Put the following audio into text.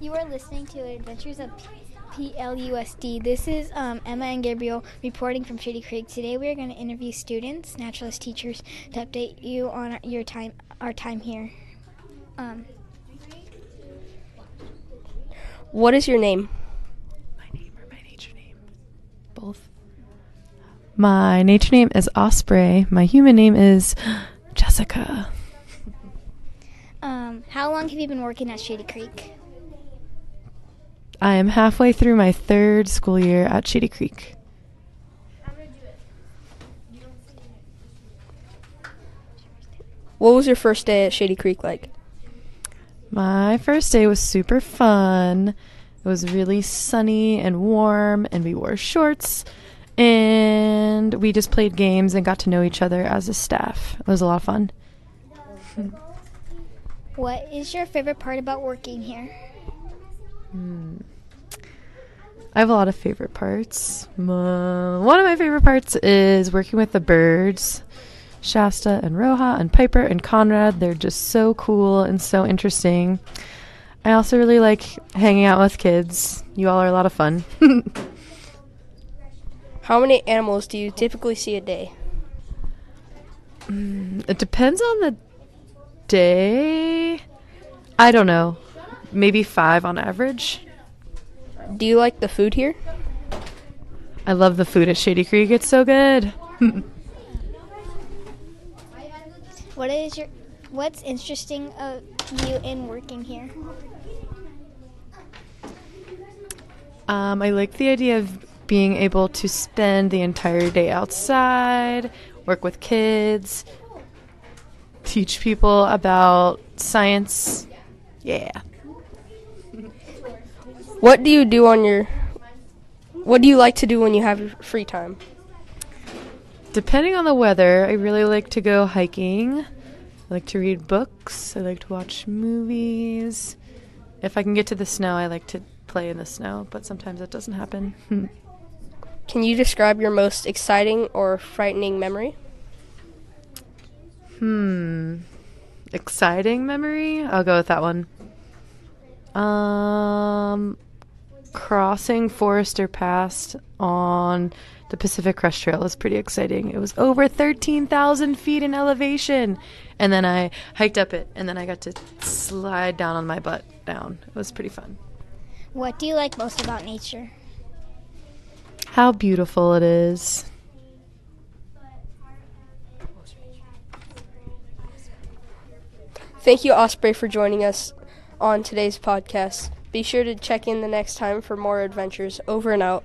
You are listening to Adventures of PLUSD. This is um, Emma and Gabriel reporting from Shady Creek. Today we are going to interview students, naturalist teachers, to update you on our, your time, our time here. Um, What is your name? My name or my nature name? Both. My nature name is Osprey. My human name is Jessica. um, how long have you been working at Shady Creek? I am halfway through my third school year at Shady Creek. What was your first day at Shady Creek like? My first day was super fun. It was really sunny and warm, and we wore shorts. And we just played games and got to know each other as a staff. It was a lot of fun. What is your favorite part about working here? Hmm. I have a lot of favorite parts. Uh, one of my favorite parts is working with the birds. Shasta and Roja and Piper and Conrad. They're just so cool and so interesting. I also really like hanging out with kids. You all are a lot of fun. How many animals do you typically see a day? it depends on the day. I don't know. Maybe five on average. Do you like the food here? I love the food at Shady Creek. It's so good. What is your what's interesting of you in working here? Um, I like the idea of being able to spend the entire day outside, work with kids, teach people about science. Yeah. What do you do on your What do you like to do when you have your free time? Depending on the weather, I really like to go hiking. I like to read books. I like to watch movies. If I can get to the snow, I like to play in the snow, but sometimes that doesn't happen. Can you describe your most exciting or frightening memory? Hmm. Exciting memory? I'll go with that one. Um crossing Forester Pass on the Pacific Crest Trail was pretty exciting. It was over 13,000 feet in elevation. And then I hiked up it, and then I got to slide down on my butt down. It was pretty fun. What do you like most about nature? How beautiful it is. Thank you, Osprey, for joining us on today's podcast. Be sure to check in the next time for more adventures. Over and out.